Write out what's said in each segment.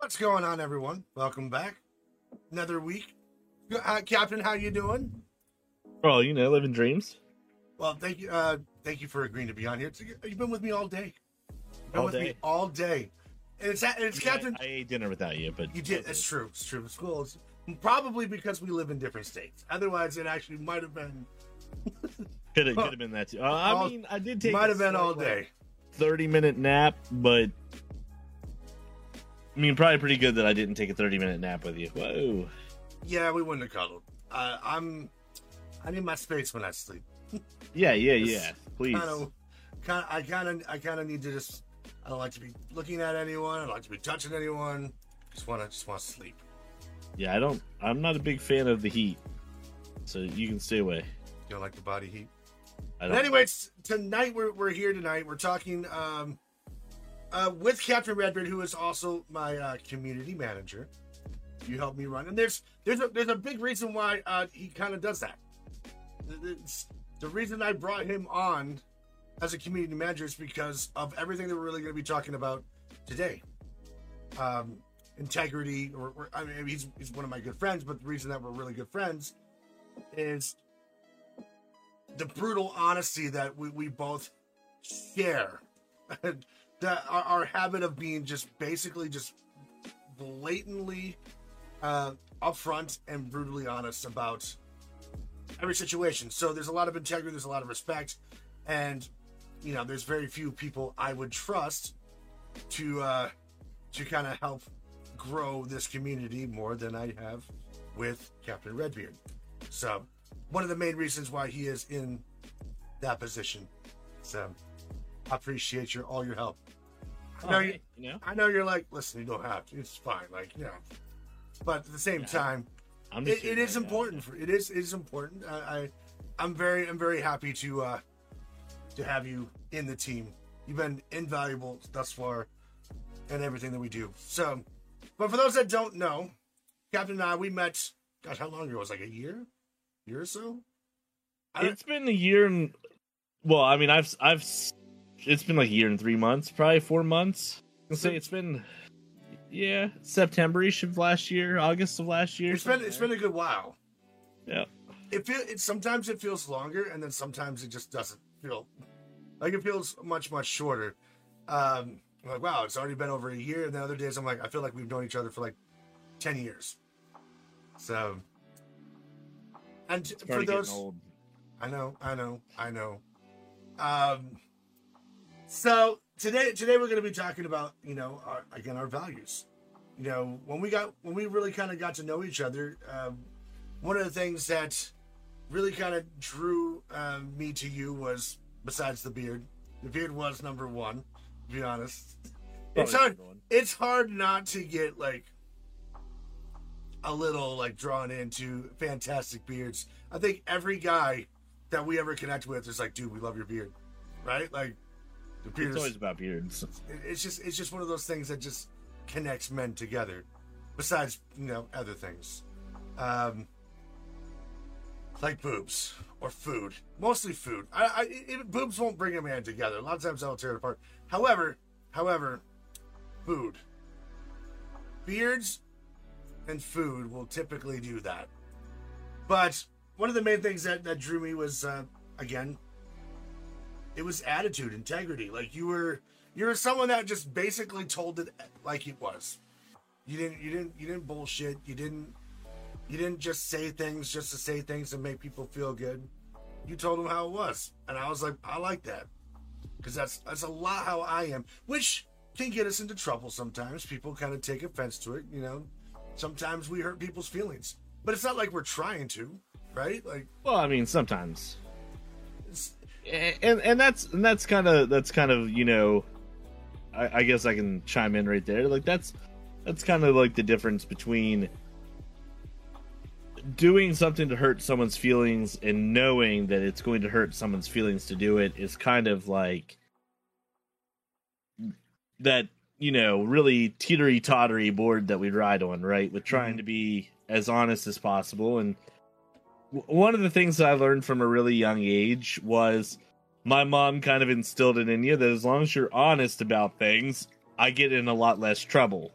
What's going on, everyone? Welcome back. Another week. Uh, Captain, how you doing? Well, you know, living dreams. Well, thank you. Uh, thank you for agreeing to be on here. It's- You've been with me all day. You've been All with me day? all day. And it's and it's Yeah, Captain. I ate dinner without you, but You did. It's true. It's true. It's cool. It's probably because we live in different states. Otherwise, it actually might have been Could have could have been that too. Uh, I All- mean, I did take might have been all like, day. thirty minute nap, but I mean, probably pretty good that I didn't take a thirty minute nap with you. Whoa. Yeah, we wouldn't have cuddled. Uh, I'm. I need my space when I sleep. Yeah, yeah, yeah. Please. Kind of. Kind. I kind of. I kind of need to just. I don't like to be looking at anyone. I don't like to be touching anyone. Just want to. Just want to sleep. Yeah, I don't. I'm not a big fan of the heat, so you can stay away. You don't like the body heat. I But don't. anyways, tonight we're, we're here tonight. We're talking um, uh, with Captain Redbeard, who is also my uh, community manager. You help me run, and there's there's a there's a big reason why uh, he kind of does that. It's, the reason I brought him on as a community manager is because of everything that we're really going to be talking about today. Um, integrity, or, or I mean, he's he's one of my good friends, but the reason that we're really good friends is the brutal honesty that we, we both share. that our, our habit of being just basically just blatantly uh, upfront and brutally honest about every situation. So there's a lot of integrity, there's a lot of respect, and you know, there's very few people I would trust to uh, to kind of help grow this community more than I have with Captain Redbeard. So one of the main reasons why he is in that position. So I appreciate your all your help. I know, Oh, you, hey, you know, I know you're like, listen, you don't have to. It's fine, like you know. But at the same Yeah. time, I'm it, just it is important. For, it is it is important. I, I I'm very I'm very happy to uh to have you in the team. You've been invaluable thus far and everything that we do. So, but for those that don't know, Captain and I we met. Gosh, how long ago? It was like a year, year or so. I It's been a year and well, I mean, I've I've it's been like a year and three months, probably four months. I say it's been yeah September-ish of last year, August of last year. It's been it's been a good while. yeah. It feel it sometimes it feels longer, and then sometimes it just doesn't feel like it feels much much shorter. Um, I'm like wow, it's already been over a year, and then other days I'm like I feel like we've known each other for like ten years. So, and for those, old. I know, I know, I know. Um, so today, today we're going to be talking about, you know, our, again our values. You know, when we got when we really kind of got to know each other, um, one of the things that really kind of drew um, me to you was besides the beard. The beard was number one. To be honest, it's hard. It's hard not to get like a little like drawn into fantastic beards. I think every guy that we ever connect with is like, dude, we love your beard, right? Like the beard It's always about beards. it's just it's just one of those things that just connects men together besides you know other things. Um like boobs or food mostly food. I, I it, boobs won't bring a man together. A lot of times that'll tear it apart. However however food. Beards and food will typically do that. But one of the main things that that drew me was uh, again it was attitude integrity. Like you were you were someone that just basically told it like it was. You didn't you didn't you didn't bullshit. You didn't you didn't just say things just to say things and make people feel good. You told them how it was. And i was like i like that. Because that's that's a lot how i am which can get us into trouble sometimes. People kind of take offense to it you know? Sometimes we hurt people's feelings. But it's not like we're trying to right? Like Well, I mean, sometimes, it's, and and that's and that's kind of that's kind of you know, I, I guess I can chime in right there. Like that's that's kind of like the difference between doing something to hurt someone's feelings and knowing that it's going to hurt someone's feelings to do it is kind of like that you know really teetery tottery board that we ride on right with trying Mhm. to be as honest as possible and one of the things that i learned from a really young age was my mom kind of instilled it in you that as long as you're honest about things i get in a lot less trouble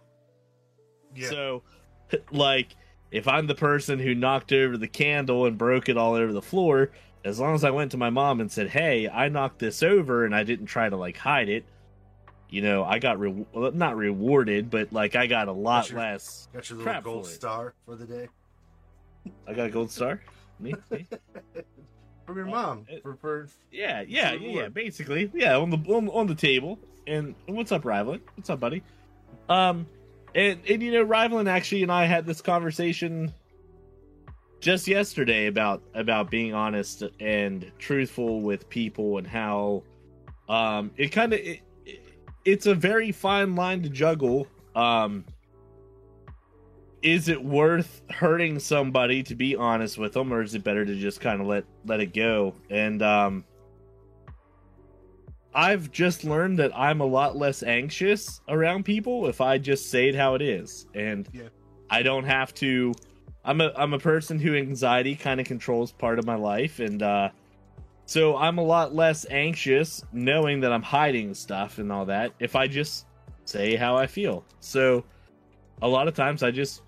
Yeah. So, like, if I'm the person who knocked over the candle and broke it all over the floor, as long as I went to my mom and said, "Hey, I knocked this over," and I didn't try to like hide it, you know, I got re- not rewarded, but like I got a lot Got your- less. Got your little gold star for the day I got a gold star. Me? Me? from your mom. For, for Yeah, yeah, yeah, yeah. Basically, yeah, on the on, on the table. And what's up, Rivalin? What's up, buddy? Um, and and you know, Rivalin actually and I had this conversation just yesterday about about being honest and truthful with people and how um it kind of it, it- it's a very fine line to juggle. Um, is it worth hurting somebody to be honest with them, or is it better to just kind of let let it go? And um, I've just learned that I'm a lot less anxious around people if I just say it how it is, and Yeah. I don't have to. I'm a I'm a person who anxiety kind of controls part of my life, and uh, so I'm a lot less anxious knowing that I'm hiding stuff and all that if I just say how I feel. So a lot of times I just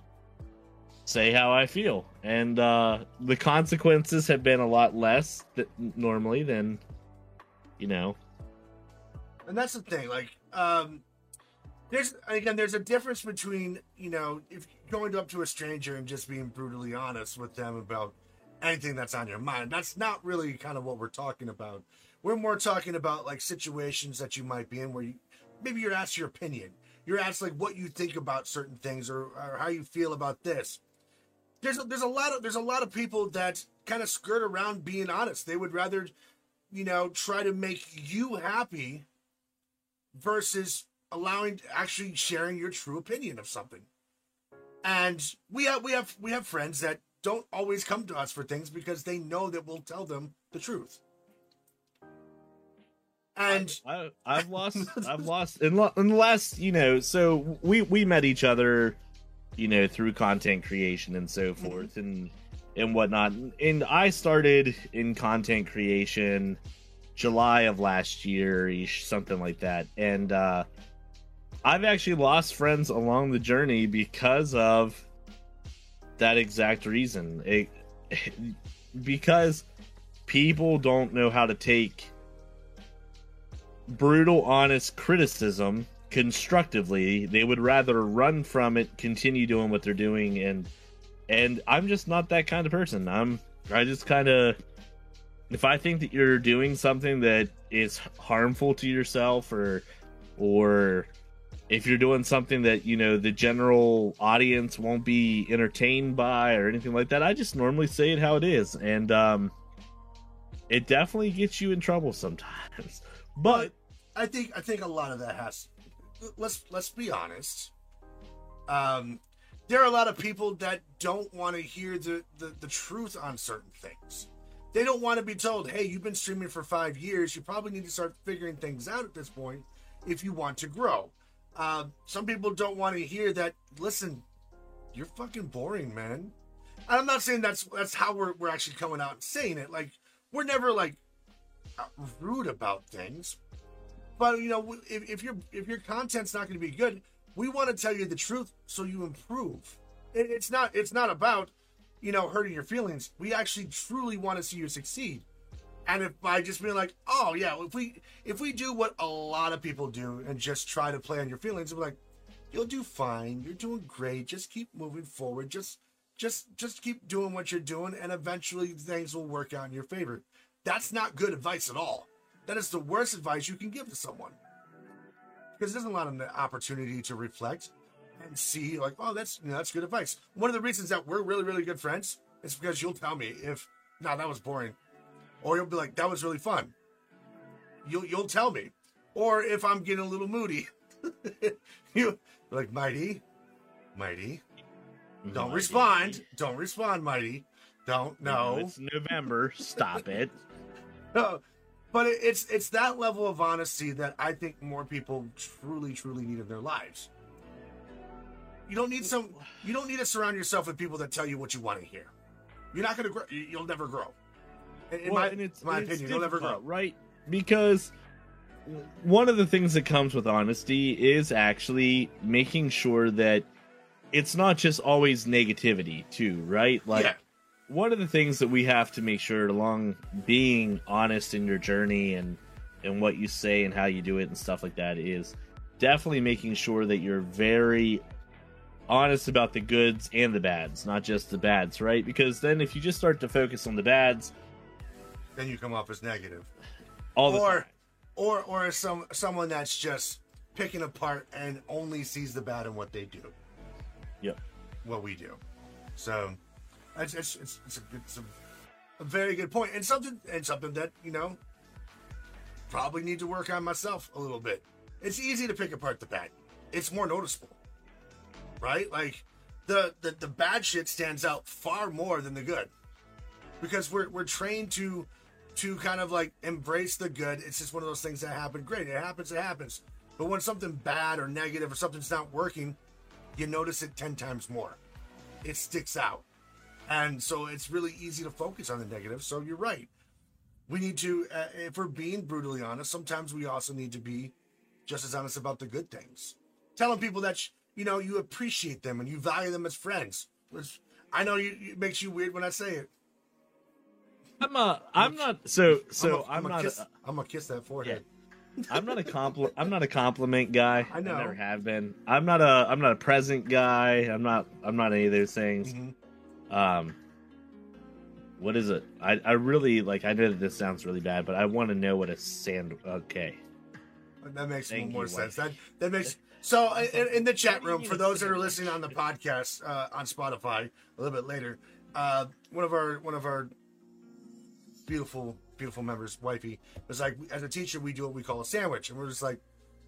say how I feel, and uh, the consequences have been a lot less th- normally than you know. and that's the thing like um there's again there's a difference between you know if going up to a stranger and just being brutally honest with them about anything that's on your mind. That's not really kind of what we're talking about. We're more talking about like situations that you might be in where you maybe you're asked your opinion. You're asked like what you think about certain things or, or how you feel about this there's a, there's a lot of there's a lot of people that kind of skirt around being honest they would rather you know try to make you happy versus allowing actually sharing your true opinion of something. And we have we have we have friends that don't always come to us for things because they know that we'll tell them the truth. And I, I've lost. I've lost in, lo- in the last. You know, so we we met each other, you know, through content creation and so forth, and and whatnot. And I started in content creation July of last year, something like that. And uh, I've actually lost friends along the journey because of that exact reason. It, because people don't know how to take brutal, honest criticism constructively. They would rather run from it, continue doing what they're doing, and and I'm just not that kind of person. I'm I just kind of if I think that you're doing something that is harmful to yourself or or if you're doing something that you know the general audience won't be entertained by or anything like that, I just normally say it how it is, and um, it definitely gets you in trouble sometimes. But I think I think a lot of that has let's let's be honest. Um there are a lot of people that don't want to hear the, the, the truth on certain things. They don't want to be told, hey, you've been streaming for five years. You probably need to start figuring things out at this point if you want to grow. Uh, some people don't want to hear that, listen, you're fucking boring, man. And I'm not saying that's that's how we're, we're actually coming out and saying it. Like, we're never like uh, rude about things. But you know, if, if your if your content's not going to be good, we want to tell you the truth so you improve. It, it's not it's not about you know hurting your feelings. We actually truly want to see you succeed. And if by just being like, oh yeah, if we if we do what a lot of people do and just try to play on your feelings, we're like, you'll do fine. You're doing great. Just keep moving forward. Just just just keep doing what you're doing, and eventually things will work out in your favor. That's not good advice at all. That is the worst advice you can give to someone because it doesn't allow them the opportunity to reflect and see, like, oh, that's you know, that's good advice. One of the reasons that we're really really good friends is because you'll tell me if, nah, that was boring, or you'll be like, that was really fun. You'll you'll tell me, or if I'm getting a little moody, you like, mighty, mighty, don't Mighty. respond, don't respond, mighty, don't no. It's November. Stop it. No, but it's it's that level of honesty that I think more people truly truly need in their lives. You don't need some. You don't need to surround yourself with people that tell you what you want to hear. You're not going to grow. you- You'll never grow. In, in Well, my, my opinion, you'll never grow. right? Because one of the things that comes with honesty is actually making sure that it's not just always negativity too, right? Like yeah. One of the things that we have to make sure along being honest in your journey and and what you say and how you do it and stuff like that is definitely making sure that you're very honest about the goods and the bads, not just the bads, right? Because then if you just start to focus on the bads, then you come off as negative. all the or time. or or as some someone that's just picking apart and only sees the bad in what they do. Yep. What we do. So it's it's it's, it's, a, it's a, a very good point and something and something that you know probably need to work on myself a little bit. It's easy to pick apart the bad. It's more noticeable, right? Like the the, the bad shit stands out far more than the good because we're we're trained to to kind of like embrace the good. It's just one of those things that happen. Great, it happens, it happens. But when something bad or negative or something's not working, you notice it 10 times more. It sticks out. And so it's really easy to focus on the negative. So you're right. We need to, uh, if we're being brutally honest, sometimes we also need to be just as honest about the good things. Telling people that, you know, you appreciate them and you value them as friends. Which I know you, it makes you weird when I say it. I'm a I'm not so so I'm, gonna not kiss, a, I'm gonna kiss that forehead. I'm not a compli- I'm not a compliment guy. I know. never have been. I'm not a I'm not a present guy. I'm not I'm not any of those things. Mhm. Um what is it? I, I really like I know that this sounds really bad, but I want to know what a sand okay. That makes Thank more you, sense. wife. That that makes so uh, in, in the chat room for those that are listening on the podcast uh, on Spotify a little bit later. Uh, one of our one of our beautiful beautiful members, wifey, was like, as a teacher, we do what we call a sandwich, and we're just like,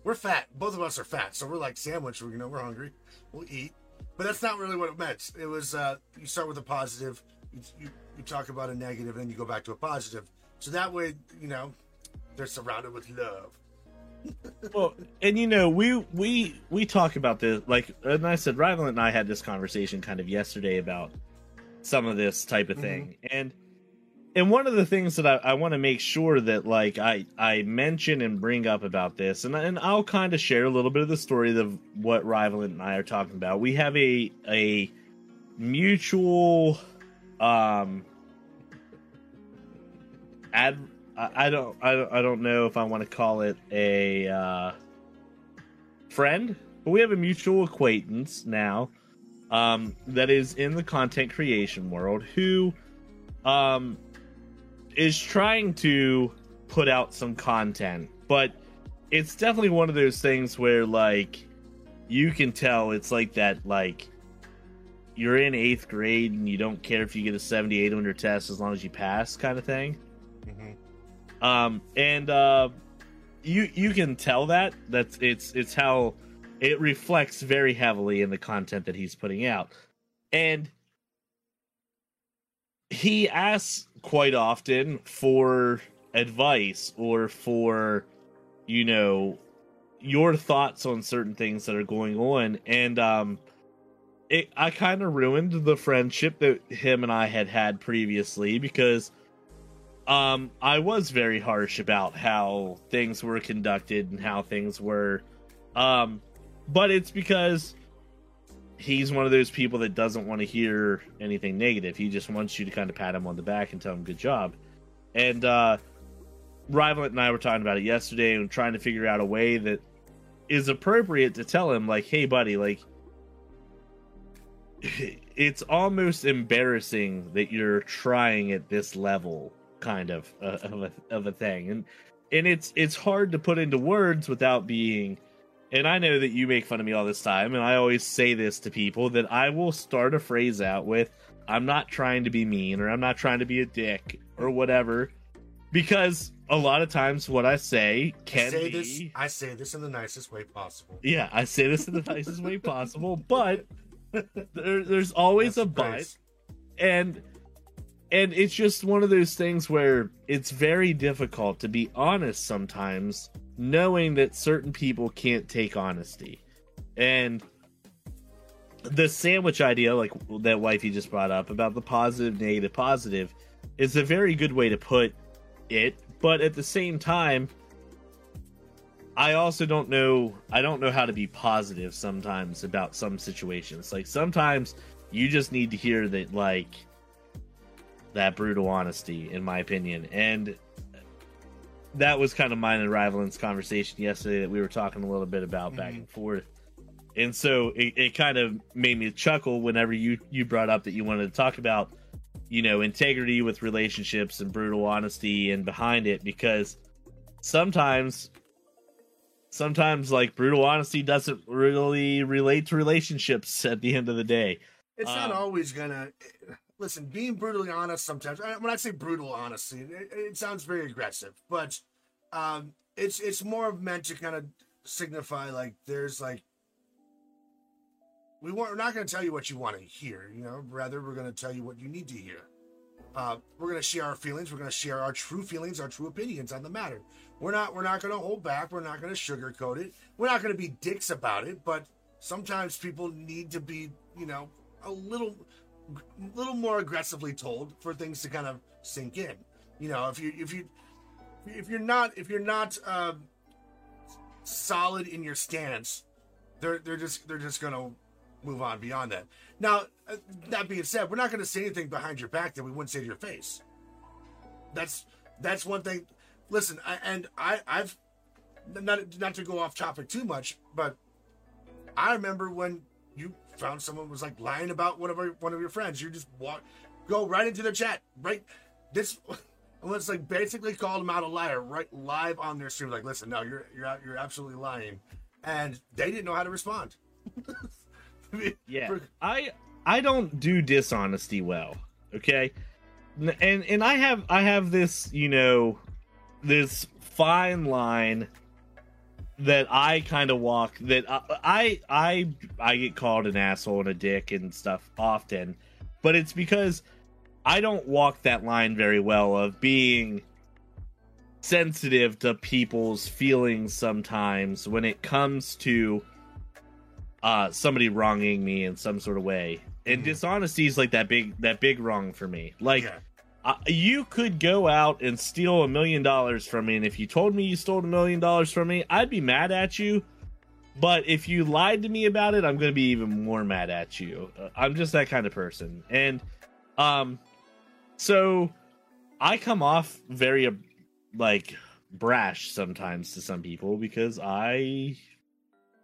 we're fat. Both of us are fat, so we're like sandwich. We're you know we're hungry, we'll eat. But that's not really what it meant. It was uh, you start with a positive, you, you you talk about a negative, and then you go back to a positive. So that way, you know, they're surrounded with love. Well, and you know, we we we talk about this like and I said Rylan and I had this conversation kind of yesterday about some of this type of thing. And and one of the things that I, I want to make sure that like I I mention and bring up about this, and and I'll kind of share a little bit of the story of what Rivalant and I are talking about. We have a a mutual um ad I, I don't I don't I don't know if I want to call it a uh friend, but we have a mutual acquaintance now um that is in the content creation world who um is trying to put out some content, but it's definitely one of those things where like you can tell it's like that like you're in eighth grade and you don't care if you get a 78 on your test as long as you pass kind of thing Mm-hmm. um and uh you you can tell that that's it's it's how it reflects very heavily in the content that he's putting out and he asks quite often for advice or for you know your thoughts on certain things that are going on. And um it i kind of ruined the friendship that him and i had had previously because um i was very harsh about how things were conducted and how things were. Um but it's because he's one of those people that doesn't want to hear anything negative he just wants you to kind of pat him on the back and tell him good job and uh and I were talking about it yesterday and trying to figure out a way that is appropriate to tell him, like, hey, buddy, like, it's almost embarrassing that you're trying at this level, kind of uh, of a of a thing, and and it's it's hard to put into words without being. And I know that you make fun of me all this time, and I always say this to people that I will start a phrase out with, "I'm not trying to be mean," or "I'm not trying to be a dick," or whatever, because a lot of times what I say I can say be this. I say this in the nicest way possible. yeah, I say this in the nicest way possible, but there, there's always That's a but, and and it's just one of those things where it's very difficult to be honest sometimes, knowing that certain people can't take honesty, and the sandwich idea, like that wifey just brought up about the positive, negative, positive, is a very good way to put it, but at the same time. I also don't know I don't know how to be positive sometimes about some situations. Like sometimes you just need to hear that like that brutal honesty in my opinion. And that was kind of mine and Rivalin's conversation yesterday that we were talking a little bit about back Mhm. and forth. And so it, it kind of made me chuckle whenever you you brought up that you wanted to talk about you know integrity with relationships and brutal honesty and behind it because sometimes sometimes like brutal honesty doesn't really relate to relationships at the end of the day It's not Um, always gonna listen. Being brutally honest sometimes. When I say brutal honesty, it, it sounds very aggressive, but um, it's it's more meant to kind of signify like there's like we want. We're not going to tell you what you want to hear. You know, rather we're going to tell you what you need to hear. Uh, we're going to share our feelings. We're going to share our true feelings, our true opinions on the matter. We're not. We're not going to hold back. We're not going to sugarcoat it. We're not going to be dicks about it. But sometimes people need to be, you know, a little, little more aggressively told for things to kind of sink in. You know, if you if you if you're not if you're not um, solid in your stance, they're they're just they're just to move on beyond that. Now, uh, that being said, we're not to say anything behind your back that we wouldn't say to your face. That's that's one thing. Listen, I, and I I've not not to go off topic too much, but I remember when you found someone was like lying about one of our, one of your friends. You just walk, go right into their chat, right? This, let's like basically called them out a liar right live on their stream. Like, listen, no, you're you're out- you're absolutely lying, and they didn't know how to respond. I mean, yeah for- i i don't do dishonesty well okay and and i have i have this you know this fine line that i kind of walk that I, I i i get called an asshole and a dick and stuff often but it's because i don't walk that line very well of being sensitive to people's feelings sometimes when it comes to uh somebody wronging me in some sort of way and Mhm. dishonesty is like that big that big wrong for me like yeah. You could go out and steal a million dollars from me and if you told me you stole a million dollars from me i'd be mad at you. But if you lied to me about it i'm gonna be even more mad at you. Uh, i'm just that kind of person. And um so i come off very like brash sometimes to some people because i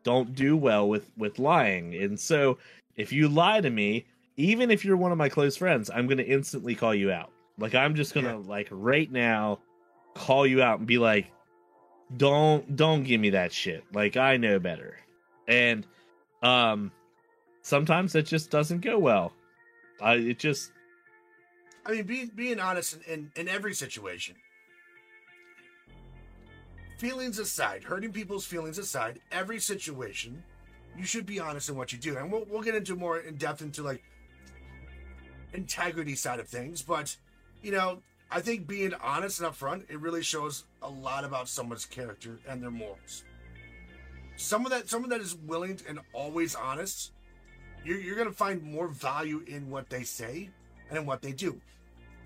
don't do well with with lying. And so if you lie to me even if you're one of my close friends i'm gonna instantly call you out like i'm just gonna like right now call you out and be like don't don't give me that shit like i know better and um sometimes it just doesn't go well i it just I mean, being being honest in, in, in every situation. Feelings aside, hurting people's feelings aside, every situation, you should be honest in what you do. And we'll, we'll get into more in depth into like integrity side of things. But, you know, I think being honest and upfront, it really shows a lot about someone's character and their morals. Someone that someone that is willing and always honest, you're, you're going to find more value in what they say and in what they do.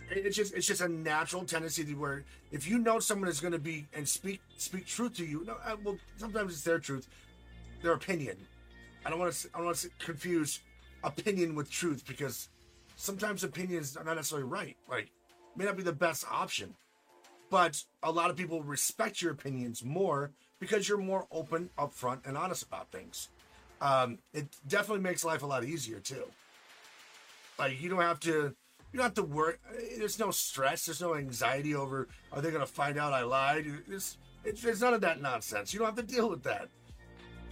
It's just it's just a natural tendency to where if you know someone is going to be and speak speak truth to you no uh, well sometimes it's their truth their opinion. I don't want to i don't want to confuse opinion with truth because sometimes opinions are not necessarily right. Like may not be the best option but a lot of people respect your opinions more because you're more open upfront and honest about things um, it definitely makes life a lot easier too like you don't have to you don't have to worry. There's no stress. There's no anxiety over are they going to find out I lied. It's, it's none of that nonsense. You don't have to deal with that.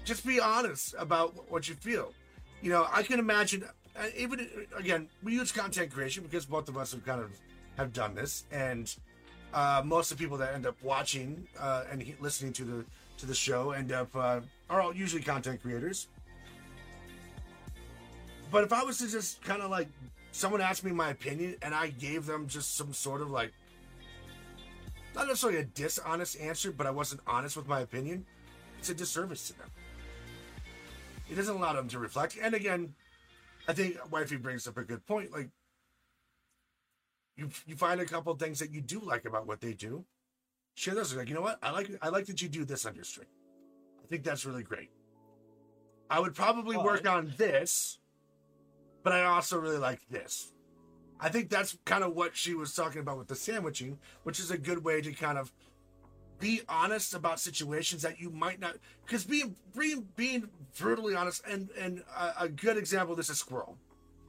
Just be honest about what you feel. You know, I can imagine. uh, Even again, we use content creation because both of us have kind of have done this, and uh, most of the people that end up watching uh, and he- listening to the to the show end up uh, are all usually content creators. But if I was to just kind of like someone asked me my opinion and I gave them just some sort of like not necessarily a dishonest answer, but I wasn't honest with my opinion, it's a disservice to them. It doesn't allow them to reflect. And again, I think Wifey brings up a good point. Like you you find a couple of things that you do like about what they do. Share those. Like, you know what? I like I like that you do this on your stream. I think that's really great. I would probably work on this, but I also really like this. I think that's kind of what she was talking about with the sandwiching, which is a good way to kind of be honest about situations that you might not because being being being brutally honest and and a, a good example of this is squirrel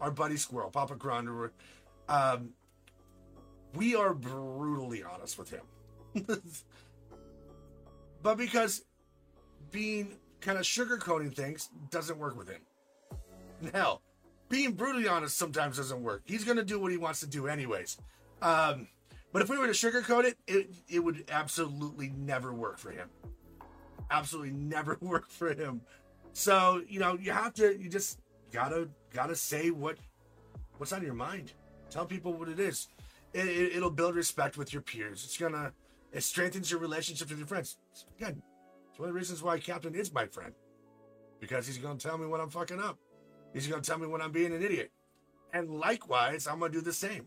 our buddy squirrel papa Grunder, um we are brutally honest with him but because being kind of sugarcoating things doesn't work with him hell being brutally honest sometimes doesn't work he's going to do what he wants to do anyways um but if we were to sugarcoat it, it it would absolutely never work for him. Absolutely never work for him. So you know you have to you just gotta gotta say what what's on your mind. Tell people what it is. It, it, it'll build respect with your peers. It's gonna it strengthens your relationships with your friends. Again, it's one of the reasons why Captain is my friend because he's gonna tell me when I'm fucking up. He's gonna tell me when I'm being an idiot, and likewise, I'm gonna do the same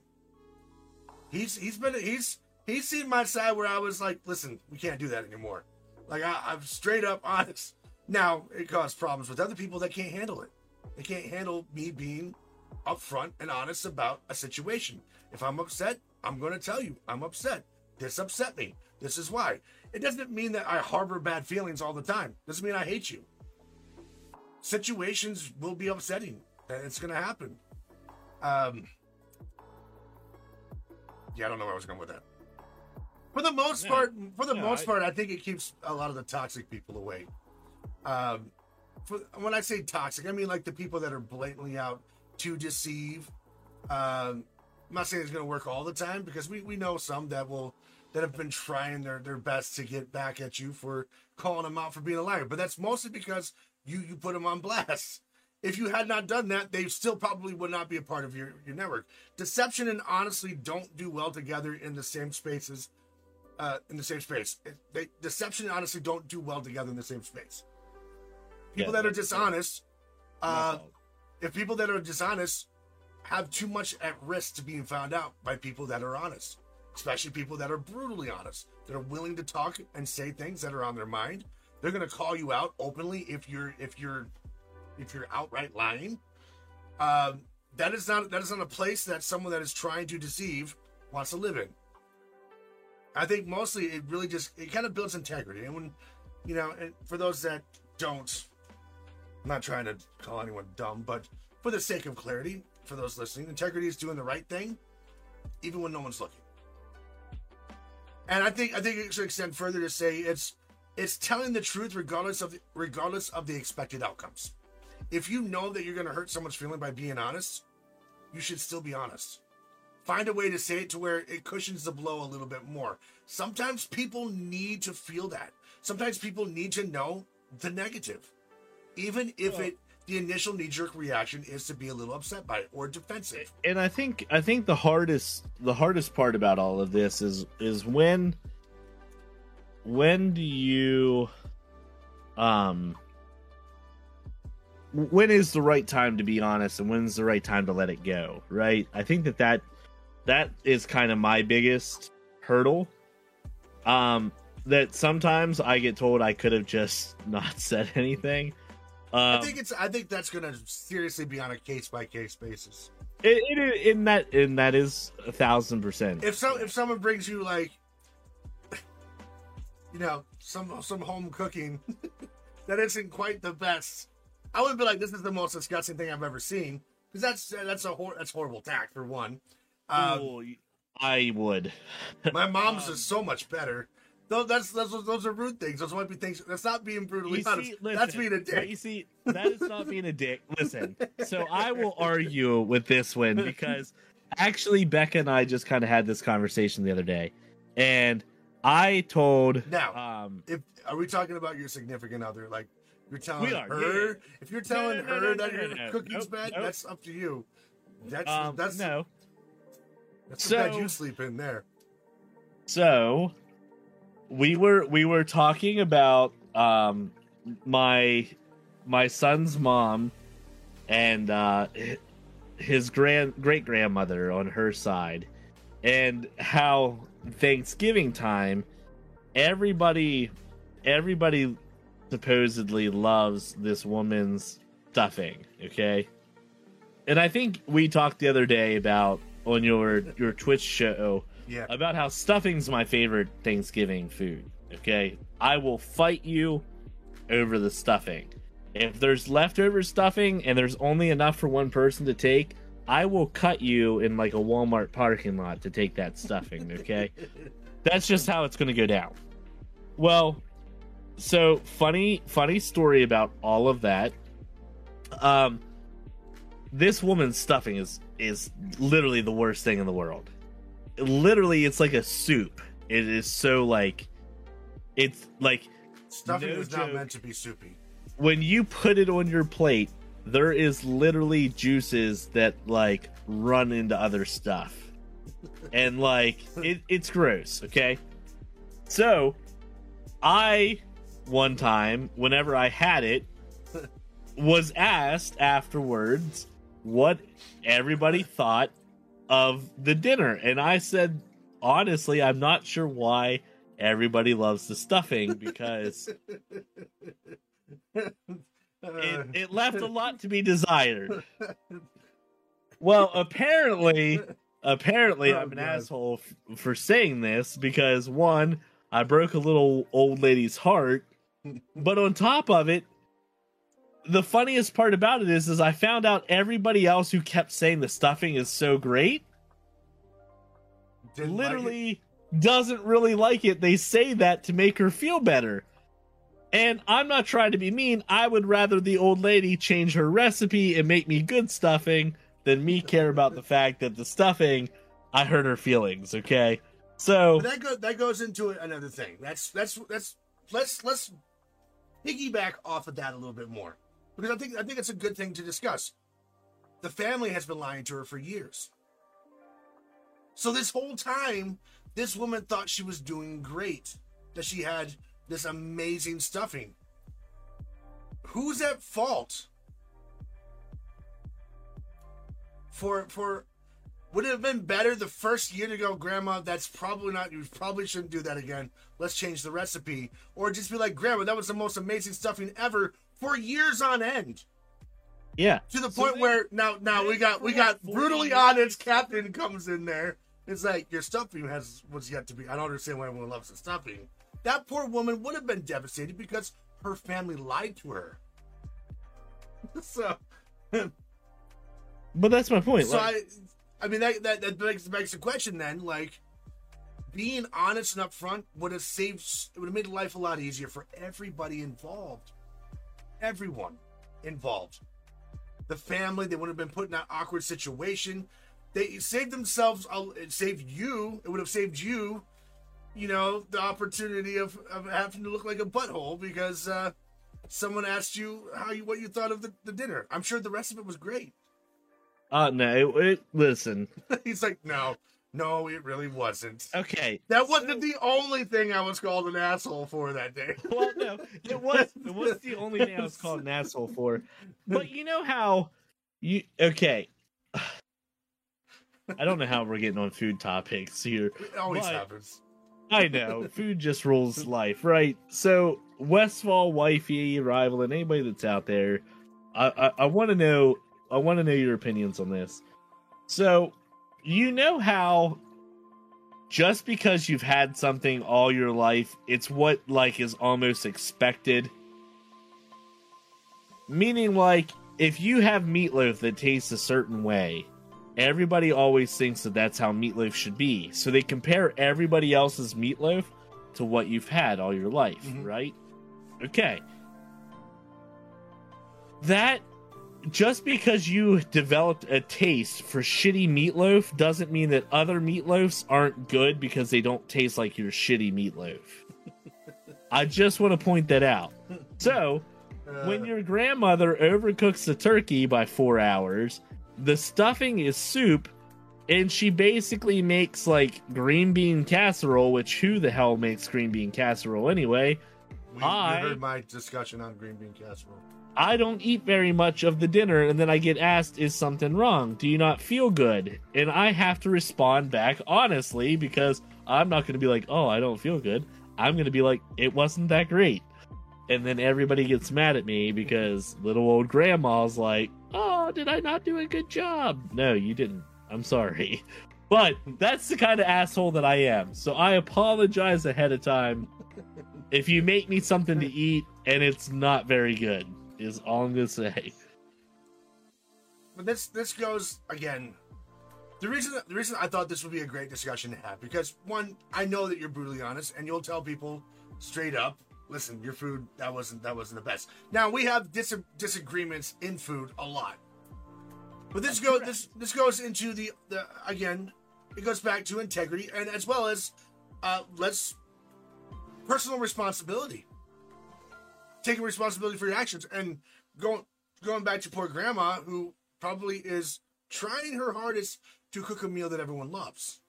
he's he's been he's he's seen my side where I was like, listen, we can't do that anymore. Like I, I'm straight up honest. Now it caused problems with other people that can't handle it. They can't handle me being upfront and honest about a situation. If I'm upset, I'm going to tell you I'm upset. This upset me. This is why. It doesn't mean that I harbor bad feelings all the time. Doesn't mean I hate you. Situations will be upsetting. It's going to happen. Um, yeah, I don't know where I was going with that. For the most Yeah. part, for the Yeah, most I- part, I think it keeps a lot of the toxic people away. Um, for, when I say toxic, I mean like the people that are blatantly out to deceive. Um, I'm not saying it's going to work all the time because we, we know some that will that have been trying their, their best to get back at you for calling them out for being a liar. But that's mostly because you you put them on blast. If you had not done that, they still probably would not be a part of your, your network. Deception and honestly don't do well together in the same spaces. Uh, in the same space, It- they, deception and honestly don't do well together in the same space. People Yeah, that are dishonest, uh, if people that are dishonest have too much at risk to being found out by people that are honest, especially people that are brutally honest, that are willing to talk and say things that are on their mind. They're to call you out openly if you're if you're if you're outright lying. Um, that is not that is not a place that someone that is trying to deceive wants to live in. I think mostly it really just it kind of builds integrity, and when you know, and for those that don't, I'm not trying to call anyone dumb, but for the sake of clarity, for those listening, integrity is doing the right thing, even when no one's looking. And I think I think it should extend further to say it's it's telling the truth regardless of the, regardless of the expected outcomes. If you know that you're going to hurt someone's feeling by being honest, you should still be honest. Find a way to say it to where it cushions the blow a little bit more. Sometimes people need to feel that. Sometimes people need to know the negative, even if it the initial knee jerk reaction is to be a little upset by it or defensive. and I think I think the hardest the hardest part about all of this is is when when do you um when is the right time to be honest and when's the right time to let it go right? I think that that that is kind of my biggest hurdle. Um that sometimes i get told i could have just not said anything um, I think it's. I think that's going to seriously be on a case by case basis. it, it, in that and that is a thousand percent If so, if someone brings you like, you know, some some home cooking that isn't quite the best, I wouldn't be like, "This is the most disgusting thing I've ever seen," because that's that's a hor- that's horrible tact for one. Um, Ooh, I would. my mom's um, is so much better. Those that's, that's those are rude things. Those might be things. That's not being brutally You honest. see, that's being a dick. You see, that is not being a dick. Listen, so I will argue with this one because actually Becca and I just kind of had this conversation the other day, and I told Now, um if are we talking about your significant other? Like you're telling are, her. yeah. If you're telling No, no, her no, that your cooking's Nope, bad, nope. that's up to you. That's um that's no. that's the bed you sleep in there. So we were we were talking about um my my son's mom and uh his grand great grandmother on her side and how Thanksgiving time everybody everybody supposedly loves this woman's stuffing, okay? And I think we talked the other day about on your your Twitch show Yeah. about how stuffing's my favorite Thanksgiving food. Okay, I will fight you over the stuffing. If there's leftover stuffing and there's only enough for one person to take, I will cut you in like a Walmart parking lot to take that stuffing. Okay, that's just how it's going to go down. Well, so funny, funny story about all of that. Um, this woman's stuffing is is literally the worst thing in the world literally it's like a soup. It is so like it's like Stuffing No is not meant to be soupy. when you put it on your plate, there is literally juices that like run into other stuff. And like it, it's gross, okay? So I one time, whenever I had it, was asked afterwards what everybody thought of the dinner. And I said, honestly, I'm not sure why everybody loves the stuffing because it, it left a lot to be desired. Well, apparently, apparently, Oh, I'm an God. asshole f- for saying this because one, I broke a little old lady's heart, but on top of it, the funniest part about it is, is I found out everybody else who kept saying the stuffing is so great didn't like literally doesn't really like it. They say that to make her feel better. And I'm not trying to be mean. I would rather the old lady change her recipe and make me good stuffing than me care about the fact that the stuffing I hurt her feelings, okay? So But that go, that goes into another thing. That's that's that's let's let's piggyback off of that a little bit more because I think I think it's a good thing to discuss. The family has been lying to her for years. So this whole time, this woman thought she was doing great, that she had this amazing stuffing. Who's at fault for for would it have been better the first year to go, Grandma? That's probably not. You probably shouldn't do that again. Let's change the recipe, or just be like, Grandma, that was the most amazing stuffing ever for years on end. yeah. To the So point they- where now, now we got we got brutally years- honest Captain comes in there. It's like your stuffing has was yet to be. I don't understand why everyone loves the stuffing. That poor woman would have been devastated because her family lied to her. so, But that's my point. so like- I, I mean that that that begs, begs the question then, like being honest and upfront would have saved, it would have made life a lot easier for everybody involved. Everyone involved. The family, they wouldn't have been put in that awkward situation. They saved themselves, it saved you, it would have saved you, you know, the opportunity of, of having to look like a butthole because uh, someone asked you how you what you thought of the, the dinner. I'm sure the rest of it was great. uh no, it, it, listen. He's like, no, no, it really wasn't. Okay. That wasn't the only thing I was called an asshole for that day. well, no, it was it was the only thing I was called an asshole for. But you know how you okay. I don't know how we're getting on food topics here. It always happens. I know food just rules life, right? So Westfall, wifey, rival, and anybody that's out there, I I, I want to know. I want to know your opinions on this. So you know how just because you've had something all your life, it's what like is almost expected. Meaning, like if you have meatloaf that tastes a certain way, everybody always thinks that that's how meatloaf should be. So they compare everybody else's meatloaf to what you've had all your life, Mhm. right? Okay. That just because you developed a taste for shitty meatloaf doesn't mean that other meatloafs aren't good because they don't taste like your shitty meatloaf. I just want to point that out. So, Uh, when your grandmother overcooks the turkey by four hours, the stuffing is soup, and she basically makes like green bean casserole, which who the hell makes green bean casserole anyway? we, I- heard my discussion on green bean casserole. I don't eat very much of the dinner, and then I get asked, Is something wrong? Do you not feel good? And I have to respond back honestly because I'm not going to be like, Oh, I don't feel good. I'm going to be like, It wasn't that great. and then everybody gets mad at me because little old grandma's like, "Oh, did I not do a good job?" No, you didn't. I'm sorry. But that's the kind of asshole that I am. So I apologize ahead of time if you make me something to eat and it's not very good. Is all I'm gonna say. But this this goes again. The reason the reason I thought this would be a great discussion to have because one, I know that you're brutally honest and you'll tell people straight up, listen, your food that wasn't that wasn't the best. Now we have dis- disagreements in food a lot. But this goes this this goes into the the again, it goes back to integrity and as well as uh let's personal responsibility. Taking responsibility for your actions and going going back to poor grandma who probably is trying her hardest to cook a meal that everyone loves.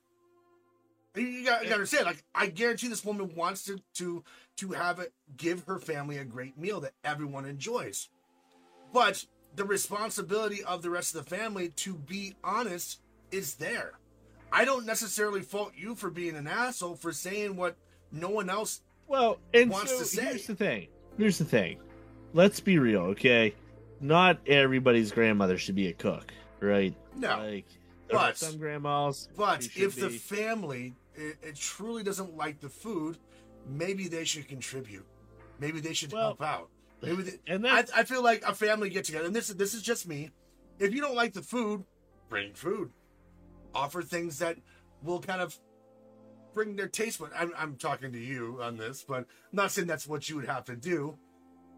You, got to understand, like I guarantee this woman wants to to to have it, give her family a great meal that everyone enjoys. But the responsibility of the rest of the family to be honest is there. I don't necessarily fault you for being an asshole for saying what no one else Well, and wants so to say. here's the thing. Here's the thing. Let's be real, okay? Not everybody's grandmother should be a cook, right? no. Like But- some grandmas. But if the family it, it truly doesn't like the food, maybe they should contribute. Maybe they should Well, help out. Maybe they, and I, I feel like a family get together, and this is this is just me. If you don't like the food, bring food. Offer things that will kind of bring their taste. But I'm, I'm talking to you on this, but I'm not saying that's what you would have to do.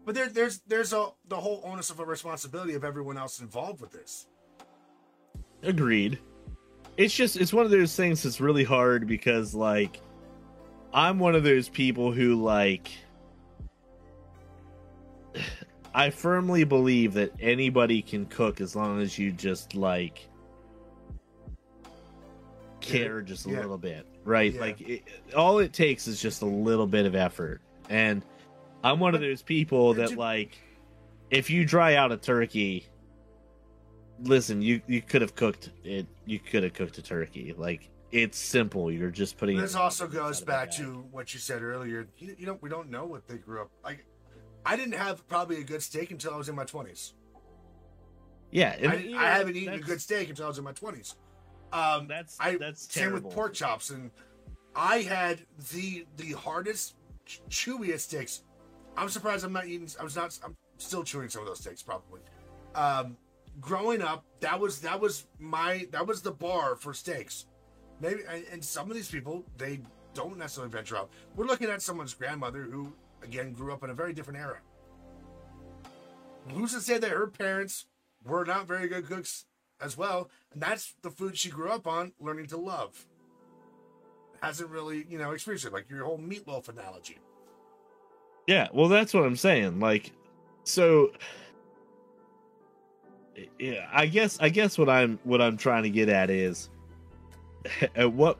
But there, there's there's a the whole onus of a responsibility of everyone else involved with this. agreed. It's just it's one of those things that's really hard because like I'm one of those people who like I firmly believe that anybody can cook as long as you just like care just a Yeah. little bit, right? Yeah. Like it, all it takes is just a little bit of effort. And I'm one of those people that you- like if you dry out a turkey, listen, you you could have cooked it. You could have cooked a turkey. Like it's simple. You're just putting. This also goes back to what you said earlier. You, you know, we don't know what they grew up like. I didn't have probably a good steak until I was in my twenties. yeah. I, I haven't eaten a good steak until I was in my twenties. Um, That's I that's same terrible. with pork chops, and I had the the hardest, ch- chewiest steaks. I'm surprised I'm not eating. I was not. I'm still chewing some of those steaks probably. Um, growing up, that was that was my that was the bar for steaks. Maybe and, and some of these people they don't necessarily venture out. We're looking at someone's grandmother who again grew up in a very different era. Who's to say that her parents were not very good cooks as well? And that's the food she grew up on, learning to love. Hasn't really, you know, experienced it like your whole meatloaf analogy. Yeah, well, that's what I'm saying. Like, so, yeah, I guess, I guess what I'm, what I'm trying to get at is, at what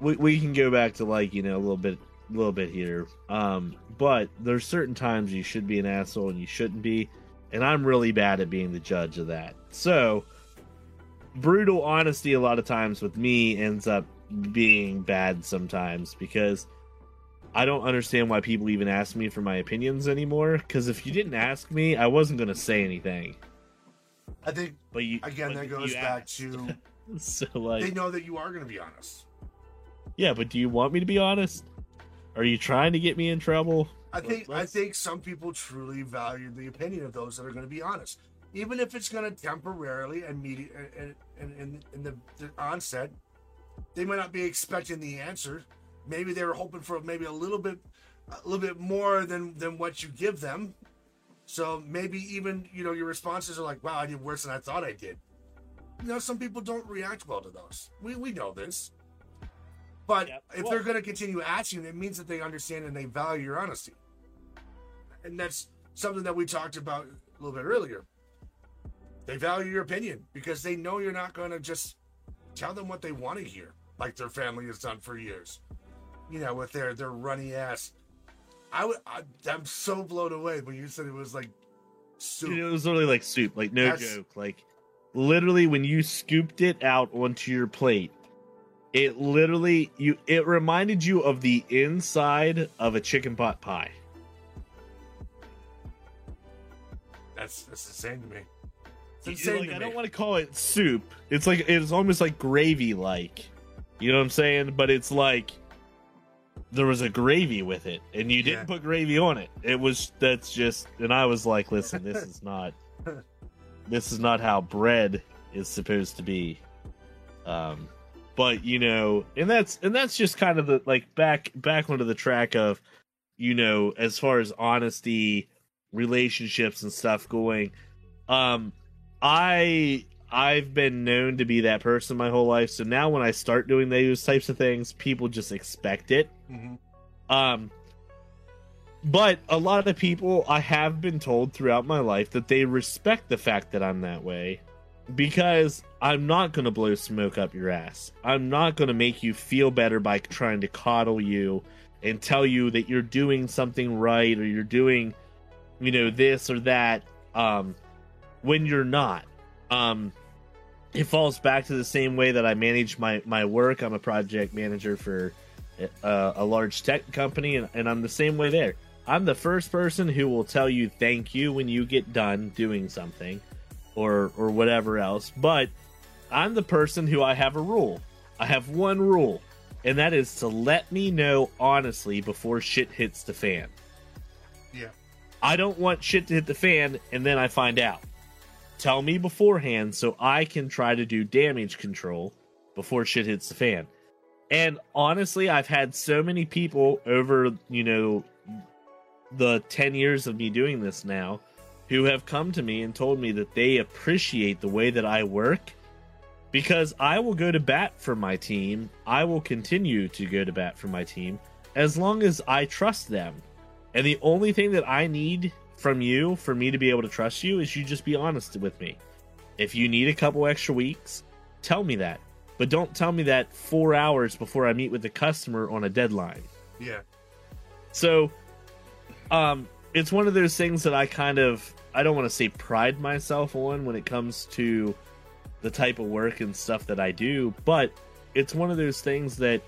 we we can go back to like you know a little bit, a little bit here. Um, but there's certain times you should be an asshole and you shouldn't be, and I'm really bad at being the judge of that. So, brutal honesty a lot of times with me ends up being bad sometimes because I don't understand why people even ask me for my opinions anymore. Because if you didn't ask me, I wasn't going to say anything. I think But you again but that goes back asked. to so like they know that you are going to be honest. yeah. But do you want me to be honest? Are you trying to get me in trouble? I think I think some people truly value the opinion of those that are going to be honest, even if it's going to temporarily and media and and in, in the, the onset, they might not be expecting the answer. Maybe they were hoping for maybe a little bit, a little bit more than than what you give them. So maybe even you know your responses are like, "Wow, I did worse than I thought I did." You know, some people don't react well to those. We we know this. But Yep. if Well- they're going to continue asking, it means that they understand and they value your honesty and that's something that we talked about a little bit earlier. They value your opinion because they know you're not going to just tell them what they want to hear, like their family has done for years. You know, with their their runny ass. I would. I, I'm so blown away when you said it was like soup. Dude, it was literally like soup. Like no That's- joke. Like literally when you scooped it out onto your plate, it literally you it reminded you of the inside of a chicken pot pie. That's that's insane to me. It's You- insane like, to I me. don't want to call it soup. It's like it's almost like gravy like. You know what I'm saying? But it's like there was a gravy with it and you didn't Yeah. put gravy on it. It was that's just and I was like, listen, this is not this is not how bread is supposed to be. Um but you know, and that's and that's just kind of the like back back onto the track of you know, as far as honesty, relationships and stuff going um i i've been known to be that person my whole life. So now when i start doing those types of things people just expect it. Mhm. um but a lot of the people i have been told throughout my life that they respect the fact that i'm that way because i'm not going to blow smoke up your ass. I'm not going to make you feel better by trying to coddle you and tell you that you're doing something right or you're doing you know this or that um when you're not. Um it falls back to the same way that i manage my my work. I'm a project manager for uh, a large tech company and, and i'm the same way there. I'm the first person who will tell you thank you when you get done doing something or or whatever else but i'm the person who i have a rule. I have one rule and that is to let me know honestly before shit hits the fan. Yeah. I don't want shit to hit the fan and then I find out. Tell me beforehand so I can try to do damage control before shit hits the fan. And honestly, I've had so many people over, you know, the 10 years of me doing this now who have come to me and told me that they appreciate the way that I work because I will go to bat for my team. I will continue to go to bat for my team as long as I trust them. And the only thing that I need from you for me to be able to trust you is you just be honest with me. If you need a couple extra weeks, tell me that. But don't tell me that four hours before I meet with the customer on a deadline. Yeah. So, um, it's one of those things that I kind of I don't want to say pride myself on when it comes to the type of work and stuff that I do, but it's one of those things that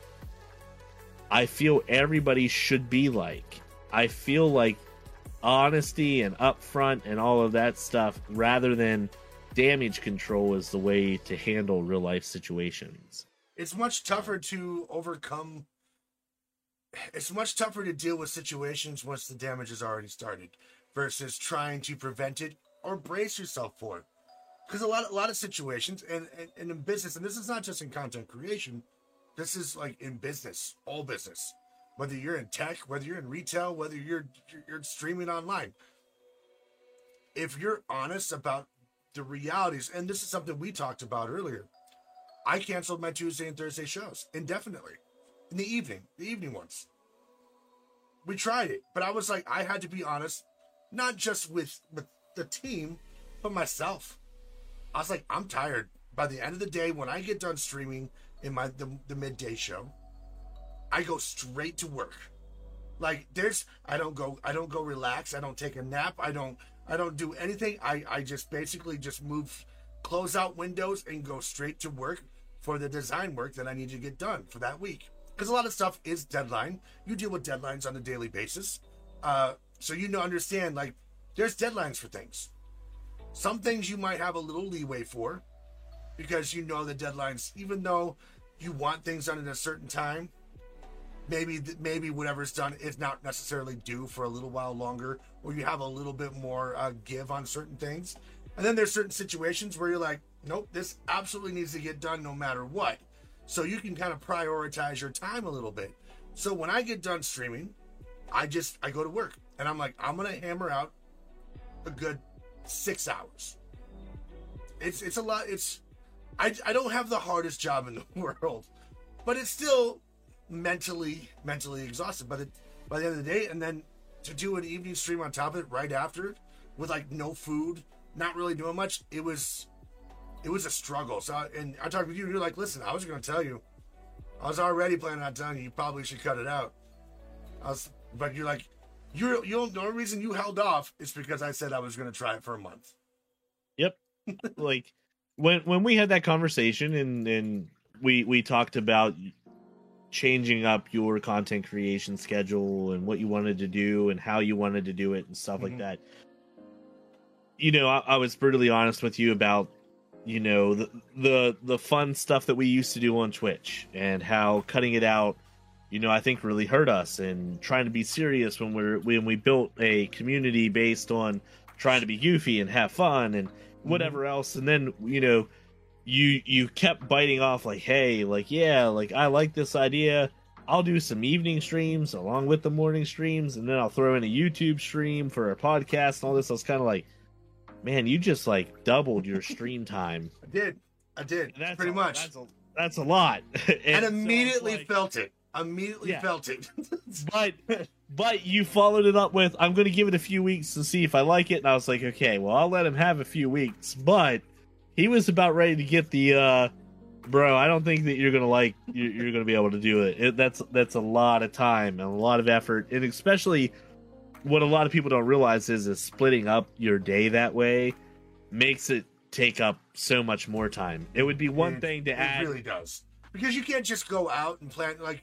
I feel everybody should be like. I feel like honesty and upfront and all of that stuff rather than damage control is the way to handle real life situations. It's much tougher to overcome. It's much tougher to deal with situations once the damage has already started versus trying to prevent it or brace yourself for it. Because a lot, a lot of situations, and, and, and in business, and this is not just in content creation, this is like in business, all business. Whether you're in tech, whether you're in retail, whether you're you're streaming online. If you're honest about the realities, and this is something we talked about earlier, I canceled my Tuesday and Thursday shows indefinitely in the evening, the evening ones. We tried it, but I was like, I had to be honest, not just with, with the team, but myself. I was like, I'm tired. By the end of the day, when I get done streaming in my the, the midday show, I go straight to work. Like there's I don't go I don't go relax, I don't take a nap, I don't I don't do anything. I, I just basically just move close out windows and go straight to work for the design work that I need to get done for that week. Because a lot of stuff is deadline. You deal with deadlines on a daily basis. Uh, so you know understand like there's deadlines for things. Some things you might have a little leeway for because you know the deadlines, even though you want things done at a certain time, maybe maybe whatever's done is not necessarily due for a little while longer, or you have a little bit more uh, give on certain things. And then there's certain situations where you're like, nope, this absolutely needs to get done no matter what. So you can kind of prioritize your time a little bit. So when I get done streaming, I just I go to work and I'm like, I'm gonna hammer out a good six hours. It's it's a lot. It's I I don't have the hardest job in the world, but it's still mentally mentally exhausted by the by the end of the day. And then to do an evening stream on top of it right after, with like no food, not really doing much, it was it was a struggle. So I, and I talked with you, and you're like, listen, I was going to tell you, I was already planning on telling you, you probably should cut it out. I was, but you're like, you're you the only reason you held off is because I said I was going to try it for a month. Yep. like when when we had that conversation and and we we talked about changing up your content creation schedule and what you wanted to do and how you wanted to do it and stuff like Mhm. that. you know, I, I was brutally honest with you about you know the, the the fun stuff that we used to do on Twitch and how cutting it out you know I think really hurt us and trying to be serious when we're when we built a community based on trying to be goofy and have fun and whatever mm-hmm. else and then you know you you kept biting off like hey like yeah like I like this idea I'll do some evening streams along with the morning streams and then I'll throw in a YouTube stream for a podcast and all this I was kind of like man, you just like doubled your stream time. I did. I did. That's pretty a, much. That's a, that's a lot. and, and immediately so like, felt it. Immediately yeah. felt it. but but you followed it up with I'm going to give it a few weeks to see if I like it and I was like, "Okay, well, I'll let him have a few weeks." But he was about ready to get the uh bro, I don't think that you're gonna like you're, you're gonna be able to do it. it. That's that's a lot of time and a lot of effort, and especially what a lot of people don't realize is is splitting up your day that way makes it take up so much more time. It would be one it, thing to it add. It really does because you can't just go out and plant like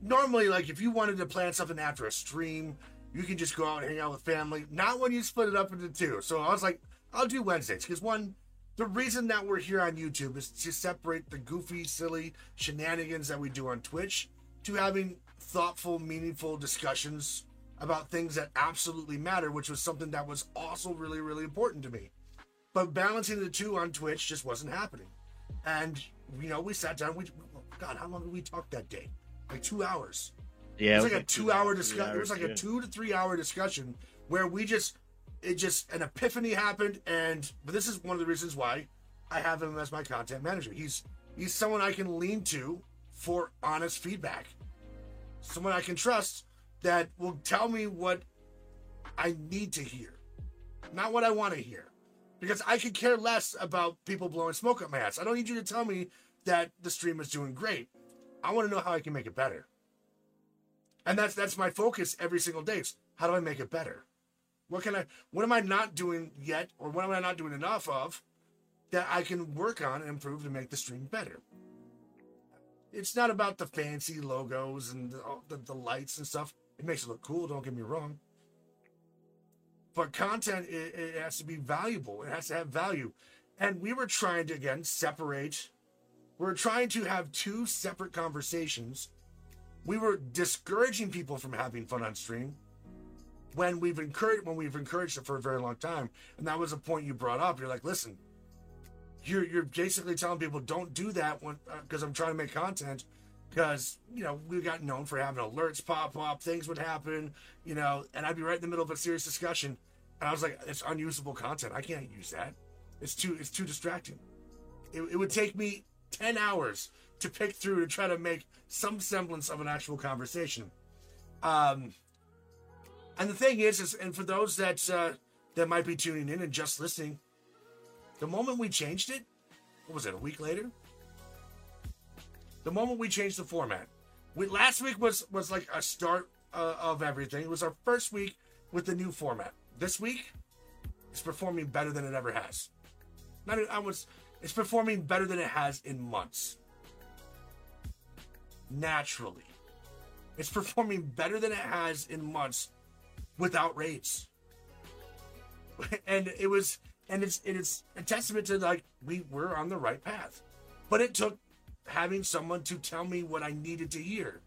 normally. Like if you wanted to plan something after a stream, you can just go out and hang out with family. Not when you split it up into two. So I was like, I'll do Wednesdays because one. The reason that we're here on YouTube is to separate the goofy, silly shenanigans that we do on Twitch to having thoughtful, meaningful discussions about things that absolutely matter, which was something that was also really, really important to me. But balancing the two on Twitch just wasn't happening. And, you know, we sat down. We, God, how long did we talk that day? Like two hours. Yeah. It was, it was like, a two, hour discussion. It was like yeah. a two to three hour discussion where we just, it just, an epiphany happened. And, but this is one of the reasons why I have him as my content manager. He's, he's someone I can lean to for honest feedback. Someone I can trust that will tell me what I need to hear, not what I want to hear. Because I could care less about people blowing smoke up my ass. I don't need you to tell me that the stream is doing great. I want to know how I can make it better. And that's that's my focus every single day. How do I make it better? What can I what am I not doing yet or what am I not doing enough of that I can work on and improve to make the stream better? It's not about the fancy logos and the, the, the lights and stuff. It makes it look cool, don't get me wrong. But content, it, it has to be valuable. It has to have value. And we were trying to, again, separate. We we're trying to have two separate conversations. We were discouraging people from having fun on stream when we've encouraged when we've encouraged it for a very long time. And that was a point you brought up. You're like, listen, you're you're basically telling people don't do that when because uh, I'm trying to make content because you know we got known for having alerts pop up, things would happen, you know, and I'd be right in the middle of a serious discussion, and I was like, it's unusable content. I can't use that. It's too it's too distracting. It, it would take me ten hours to pick through to try to make some semblance of an actual conversation. Um, and the thing is, is and for those that uh, that might be tuning in and just listening, the moment we changed it, what was it? A week later, the moment we changed the format. We, last week was was like a start uh, of everything. It was our first week with the new format. This week, it's performing better than it ever has. Not I was. It's performing better than it has in months. Naturally, it's performing better than it has in months without raids. and it was, and it's and it's a testament to like we were on the right path. But it took having someone to tell me what I needed to hear.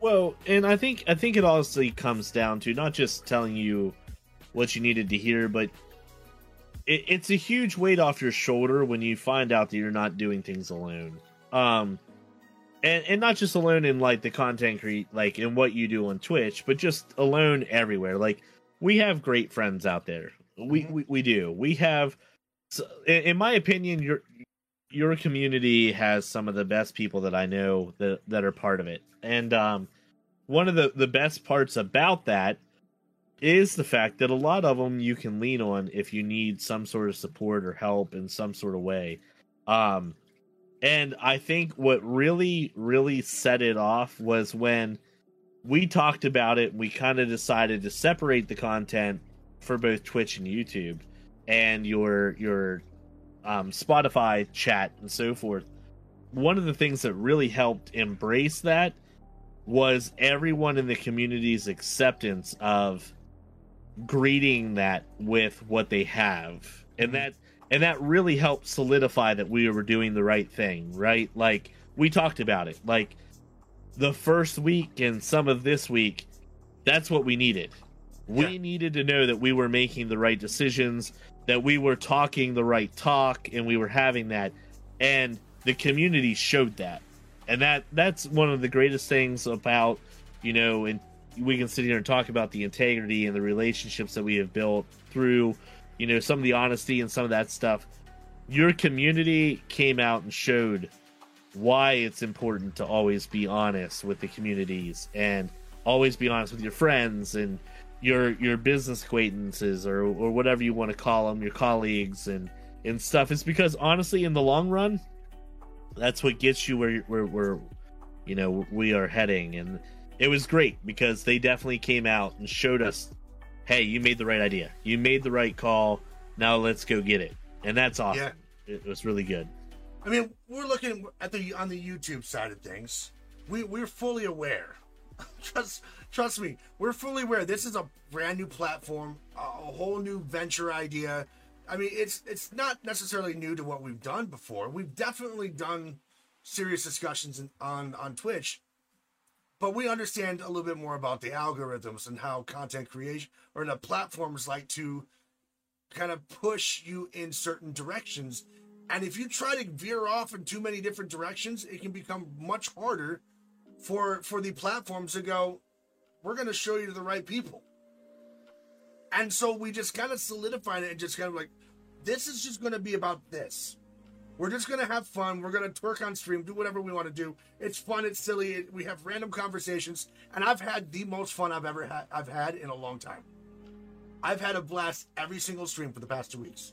Well, and I think I think it honestly comes down to not just telling you what you needed to hear, but it, it's a huge weight off your shoulder when you find out that you're not doing things alone. Um, and and not just alone in like the content create like in what you do on Twitch, but just alone everywhere. Like we have great friends out there. We mm-hmm. we, we do. We have, in, in my opinion, you're your community has some of the best people that I know that that are part of it. And um, one of the the best parts about that is the fact that a lot of them you can lean on if you need some sort of support or help in some sort of way. Um, and I think what really really set it off was when we talked about it. We kind of decided to separate the content for both Twitch and YouTube and your your um, Spotify chat and so forth. One of the things that really helped embrace that was everyone in the community's acceptance of greeting that with what they have and Mhm. that and that really helped solidify that we were doing the right thing right? Like we talked about it. Like the first week and some of this week that's what we needed. We Yeah. needed to know that we were making the right decisions that we were talking the right talk and we were having that. And the community showed that. And that that's one of the greatest things about you know and we can sit here and talk about the integrity and the relationships that we have built through you know some of the honesty and some of that stuff. Your community came out and showed why it's important to always be honest with the communities and always be honest with your friends and your your business acquaintances or or whatever you want to call them your colleagues and and stuff. It's because honestly in the long run that's what gets you where where where you know we are heading. And it was great because they definitely came out and showed us hey you made the right idea you made the right call now let's go get it and that's awesome Yeah. it was really good I mean, we're looking at the on the YouTube side of things. We we're fully aware. trust trust me, we're fully aware. This is a brand new platform, a, a whole new venture idea. I mean, it's it's not necessarily new to what we've done before. We've definitely done serious discussions on on Twitch, but we understand a little bit more about the algorithms and how content creation or the platforms like to kind of push you in certain directions and if you try to veer off in too many different directions, it can become much harder for for the platforms to go, we're going to show you to the right people. And so we just kind of solidified it and just kind of like, this is just going to be about this. We're just going to have fun. We're going to twerk on stream, do whatever we want to do. It's fun. It's silly. We have random conversations, and I've had the most fun I've ever had. I've had in a long time. I've had a blast every single stream for the past two weeks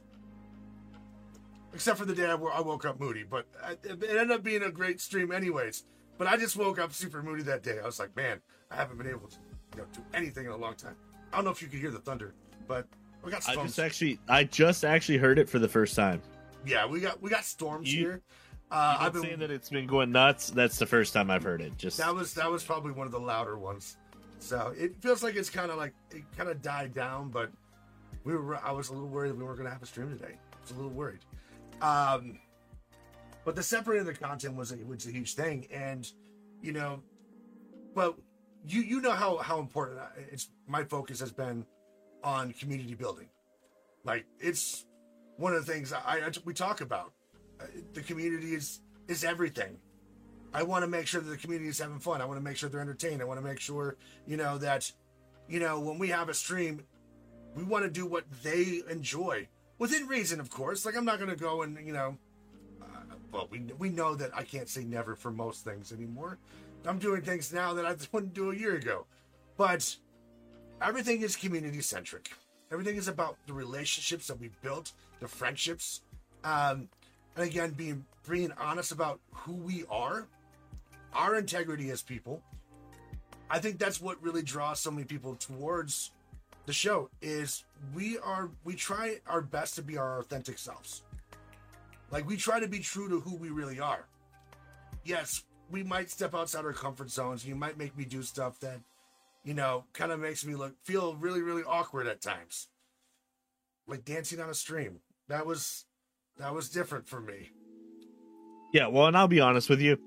except for the day I, I woke up moody. But I- it ended up being a great stream, anyways. But I just woke up super moody that day. I was like, man, I haven't been able to you know, do anything in a long time. I don't know if you could hear the thunder, but we got i storms. just actually i just actually heard it for the first time yeah, we got we got storms You- here. Uh, I've been saying that it's been going nuts that's the first time i've heard it just that was that was probably one of the louder ones. So it feels like it's kind of like it kind of died down, but we were. I was a little worried that we weren't going to have a stream today. I was a little worried. Um, but the separating the content was a, was a huge thing, and you know, but you you know how how important it's my focus has been on community building. Like it's one of the things I, I we talk about. Uh, The community is is everything. I want to make sure that the community is having fun. I want to make sure they're entertained. I want to make sure, you know, that, you know, when we have a stream, we want to do what they enjoy within reason, of course. Like I'm not going to go and, you know, uh, well, we we know that I can't say never for most things anymore. I'm doing things now that I wouldn't do a year ago, but everything is community centric. Everything is about the relationships that we built, the friendships, um, and again, being being honest about who we are, our integrity as people. I think that's what really draws so many people towards the show. Is we are we try our best to be our authentic selves. Like we try to be true to who we really are. Yes, we might step outside our comfort zones. You might make me do stuff that, you know, kind of makes me look feel really really awkward at times. Like dancing on a stream. That was that was different for me. Yeah, well, and I'll be honest with you.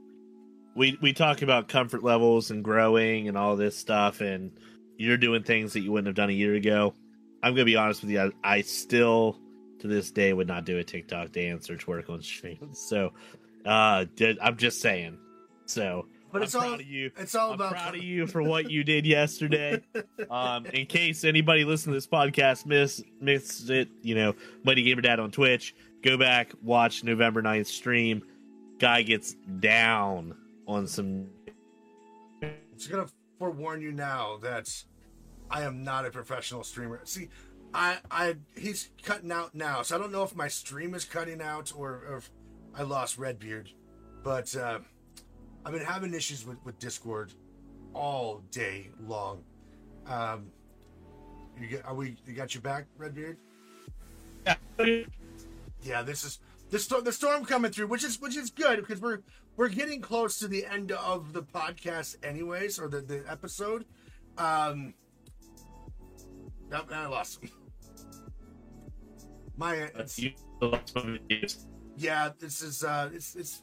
We we talk about comfort levels and growing and all this stuff, and you're doing things that you wouldn't have done a year ago. I'm gonna be honest with you. I, I still, to this day, would not do a TikTok dance or twerk on stream. So, uh, did, I'm just saying. So, But I'm it's all proud of you. it's all I'm about proud of you for what you did yesterday. Um, in case anybody listening to this podcast miss missed it, you know, Mighty Gamer Dad on Twitch, go back, watch November 9th stream. Guy gets down on some. I'm gonna forewarn you now that I am not a professional streamer. See, I, I, he's cutting out now, so I don't know if my stream is cutting out or, or if I lost Redbeard. But uh, I've been having issues with, with Discord all day long. Um, you get, are we? You got your back, Redbeard? Yeah, Yeah. this is the storm. The storm coming through, which is which is good because we're we're getting close to the end of the podcast, anyways, or the the episode. Um, Yep, I lost him. My That's you. the last one we used. yeah, this is uh it's it's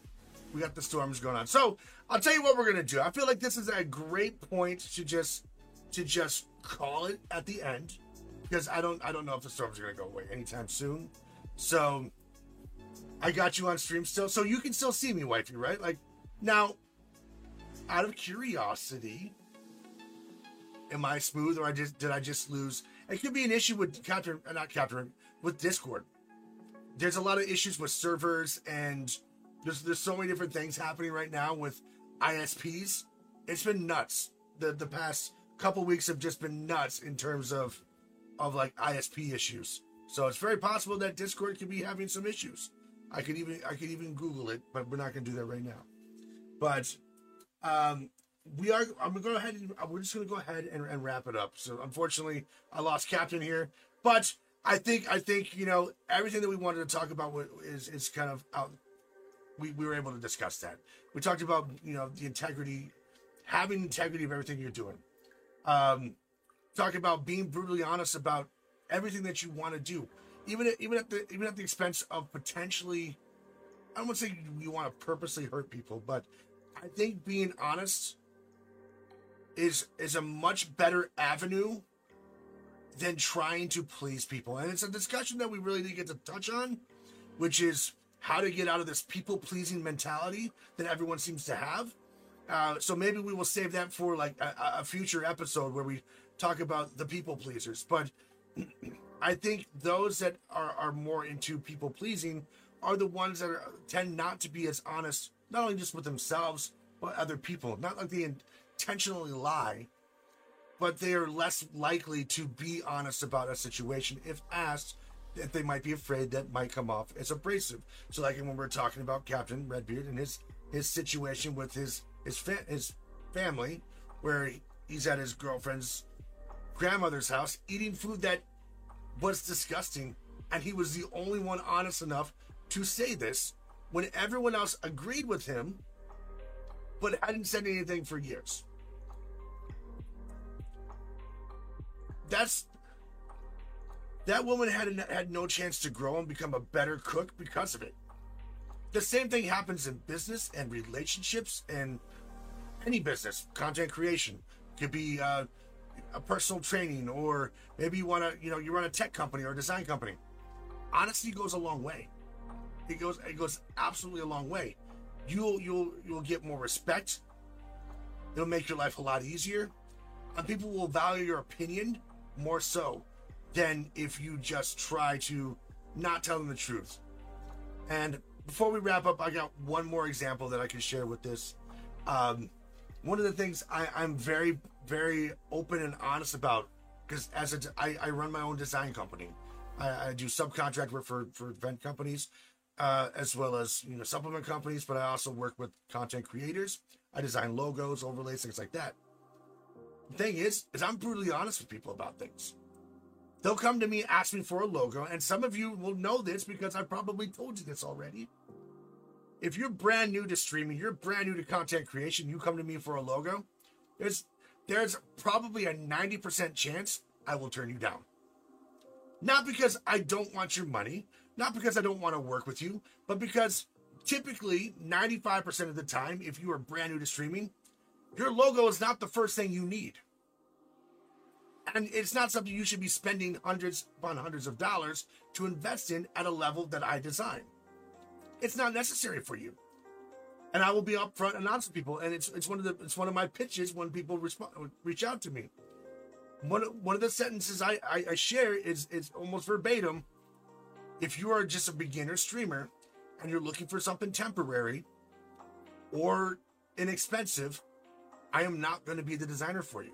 we got the storms going on. So I'll tell you what we're gonna do. I feel like this is a great point to just to just call it at the end because I don't I don't know if the storms are gonna go away anytime soon. So I got you on stream still, so you can still see me, wifey, right? Like now, out of curiosity, am I smooth or I just did I just lose? It could be an issue with Captain, not Captain, with Discord. There's a lot of issues with servers and there's there's so many different things happening right now with ISPs. It's been nuts. The the past couple weeks have just been nuts in terms of of like ISP issues. So it's very possible that Discord could be having some issues. I could even I could even Google it, but we're not gonna do that right now. But um we are i'm gonna go ahead and we're just gonna go ahead and, and wrap it up so unfortunately i lost captain here but i think i think you know everything that we wanted to talk about is is kind of out we, we were able to discuss that. We talked about you know the integrity having integrity of everything you're doing. Um talk about being brutally honest about everything that you want to do. Even at, even at the even at the expense of potentially i don't want to say you, want to purposely hurt people but i think being honest is is a much better avenue than trying to please people. And it's a discussion that we really didn't get to touch on, which is how to get out of this people pleasing mentality that everyone seems to have. Uh, so maybe we will save that for like a, a future episode where we talk about the people pleasers. But I think those that are, are more into people pleasing are the ones that are, tend not to be as honest, not only just with themselves, but other people. Not like they intentionally lie, but they are less likely to be honest about a situation if asked that they might be afraid that might come off as abrasive. So, like when we're talking about Captain Redbeard and his his situation with his his fa- his family, where he's at his girlfriend's grandmother's house eating food that was disgusting, and he was the only one honest enough to say this when everyone else agreed with him, but hadn't said anything for years. That's that woman had had no chance to grow and become a better cook because of it. The same thing happens in business and relationships and any business, content creation could be uh, a personal training, or maybe you want to, you know, you run a tech company or a design company. Honesty goes a long way. It goes, it goes absolutely a long way. You'll, you'll, you'll get more respect. It'll make your life a lot easier, and people will value your opinion more so than if you just try to not tell them the truth. And before we wrap up, I got one more example that I can share with this. Um, one of the things I, I'm very, very open and honest about, because as a, I, I run my own design company, I, I do subcontract work for for event companies, uh, as well as you know supplement companies. But I also work with content creators. I design logos, overlays, things like that. The thing is, is I'm brutally honest with people about things. They'll come to me, and ask me for a logo, and some of you will know this because I've probably told you this already. If you're brand new to streaming, you're brand new to content creation, you come to me for a logo, there's there's probably a 90% chance I will turn you down. Not because I don't want your money, not because I don't want to work with you, but because typically 95% of the time, if you are brand new to streaming, your logo is not the first thing you need. And it's not something you should be spending hundreds upon hundreds of dollars to invest in at a level that I design. It's not necessary for you. And I will be upfront and honest with people. And it's it's one of the it's one of my pitches when people respond reach out to me. One one of the sentences I, I, I share is is almost verbatim. If you are just a beginner streamer and you're looking for something temporary or inexpensive, I am not going to be the designer for you.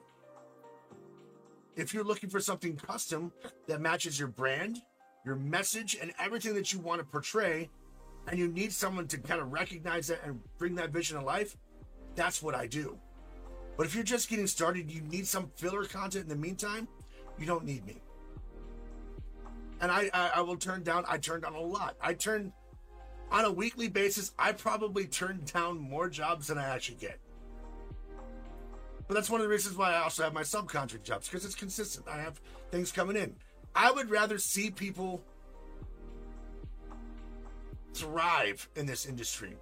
If you're looking for something custom that matches your brand, your message, and everything that you want to portray, and you need someone to kind of recognize that and bring that vision to life, that's what I do. But if you're just getting started, you need some filler content in the meantime, you don't need me. And I, I, I will turn down, I turned down a lot. I turn, on a weekly basis, I probably turn down more jobs than I actually get. But that's one of the reasons why I also have my subcontract jobs because it's consistent. I have things coming in. I would rather see people thrive in this industry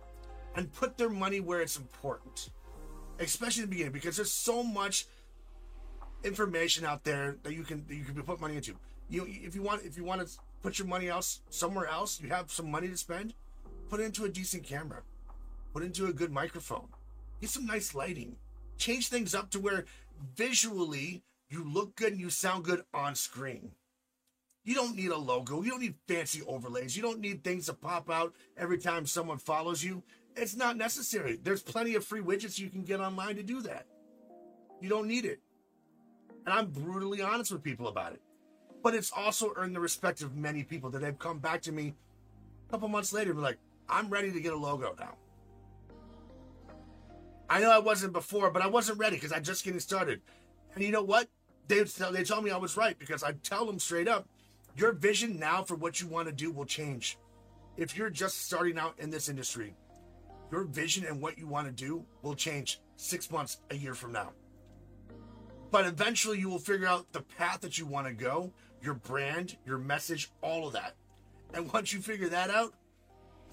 and put their money where it's important, especially in the beginning, because there's so much information out there that you can that you can put money into. You if you want if you want to put your money else somewhere else, you have some money to spend, put it into a decent camera, put it into a good microphone, get some nice lighting, change things up to where visually you look good and you sound good on screen. You don't need a logo. You don't need fancy overlays. You don't need things to pop out every time someone follows you. It's not necessary. There's plenty of free widgets you can get online to do that. You don't need it. And I'm brutally honest with people about it. But it's also earned the respect of many people that have come back to me a couple months later and be like, I'm ready to get a logo now. I know I wasn't before, but I wasn't ready because I'm just getting started. And you know what? They, they told me I was right because I tell them straight up, your vision now for what you want to do will change. If you're just starting out in this industry, your vision and what you want to do will change six months, a year from now. But eventually you will figure out the path that you want to go, your brand, your message, all of that. And once you figure that out,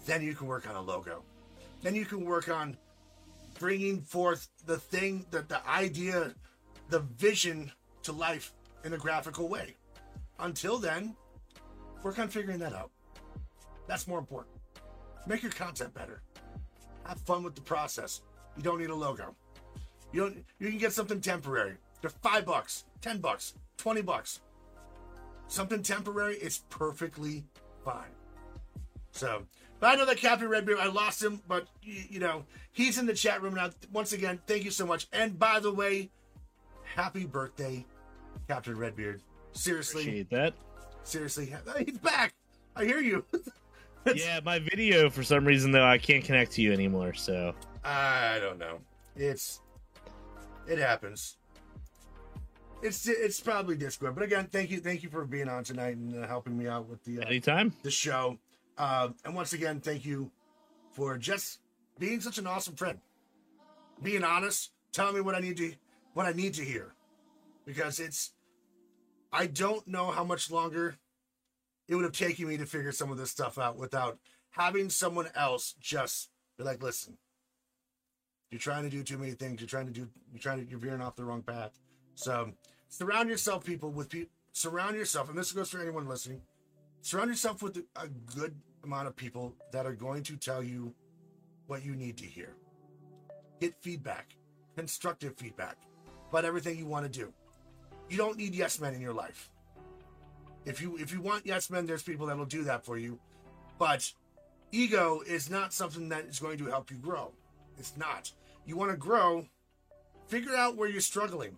then you can work on a logo. Then you can work on bringing forth the thing, that the idea, the vision to life in a graphical way. Until then, work on figuring that out. That's more important. Make your content better. Have fun with the process. You don't need a logo. You don't. You can get something temporary. They're five bucks, ten bucks, twenty bucks. Something temporary is perfectly fine. So, but I know that Captain Redbeard, I lost him, but you, know he's in the chat room now. Once again, thank you so much. And by the way, happy birthday, Captain Redbeard. Seriously, Appreciate that. seriously, he's back. I hear you. Yeah, my video for some reason though I can't connect to you anymore. So I don't know. It's it happens. It's it's probably Discord, but again, thank you, thank you for being on tonight and uh, helping me out with the uh, anytime. the show. Uh, and once again, thank you for just being such an awesome friend, being honest, telling me what I need to what I need to hear, because it's I don't know how much longer it would have taken me to figure some of this stuff out without having someone else just be like, listen, you're trying to do too many things. You're trying to do. You're trying to. You're veering off the wrong path. So surround yourself, people, with people. Surround yourself, and this goes for anyone listening. Surround yourself with a good amount of people that are going to tell you what you need to hear. Get feedback, constructive feedback about everything you want to do. You don't need yes men in your life. If you if you want yes men, there's people that will do that for you. But ego is not something that is going to help you grow. It's not. You want to grow, figure out where you're struggling.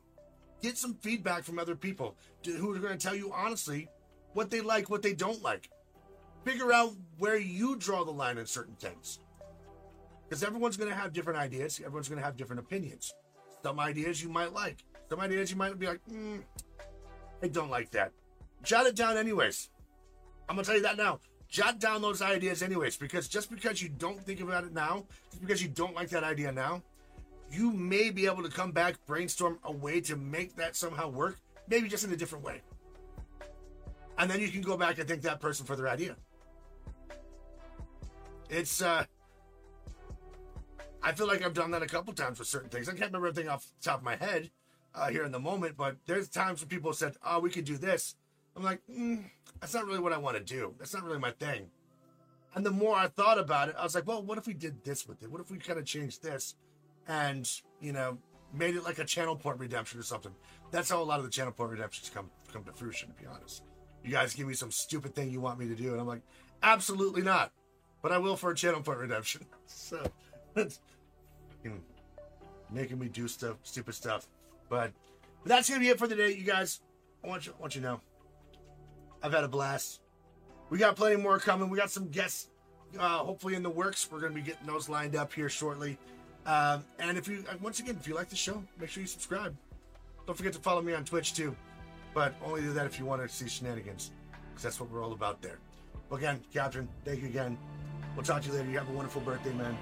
Get some feedback from other people who are going to tell you honestly what they like, what they don't like. Figure out where you draw the line in certain things. Because everyone's going to have different ideas, everyone's going to have different opinions. Some ideas you might like, some ideas you might be like, mm, I don't like that. Jot it down, anyways. I'm going to tell you that now jot down those ideas anyways because just because you don't think about it now just because you don't like that idea now you may be able to come back brainstorm a way to make that somehow work maybe just in a different way and then you can go back and thank that person for their idea it's uh i feel like i've done that a couple times with certain things i can't remember everything off the top of my head uh, here in the moment but there's times when people said oh we could do this i'm like mm, that's not really what I want to do. That's not really my thing. And the more I thought about it, I was like, well, what if we did this with it? What if we kind of changed this and, you know, made it like a channel point redemption or something? That's how a lot of the channel point redemptions come come to fruition, to be honest. You guys give me some stupid thing you want me to do, and I'm like, absolutely not. But I will for a channel point redemption. So that's making me do stuff, stupid stuff. But, but that's gonna be it for today, you guys. I want you, I want you to know. I've had a blast. We got plenty more coming. We got some guests, uh, hopefully in the works. We're to be getting those lined up here shortly. Um, and if you, once again, if you like the show, make sure you subscribe. Don't forget to follow me on Twitch too, but only do that if you want to see shenanigans, because that's what we're all about there. Again, Captain, thank you again. We'll talk to you later. You have a wonderful birthday, man.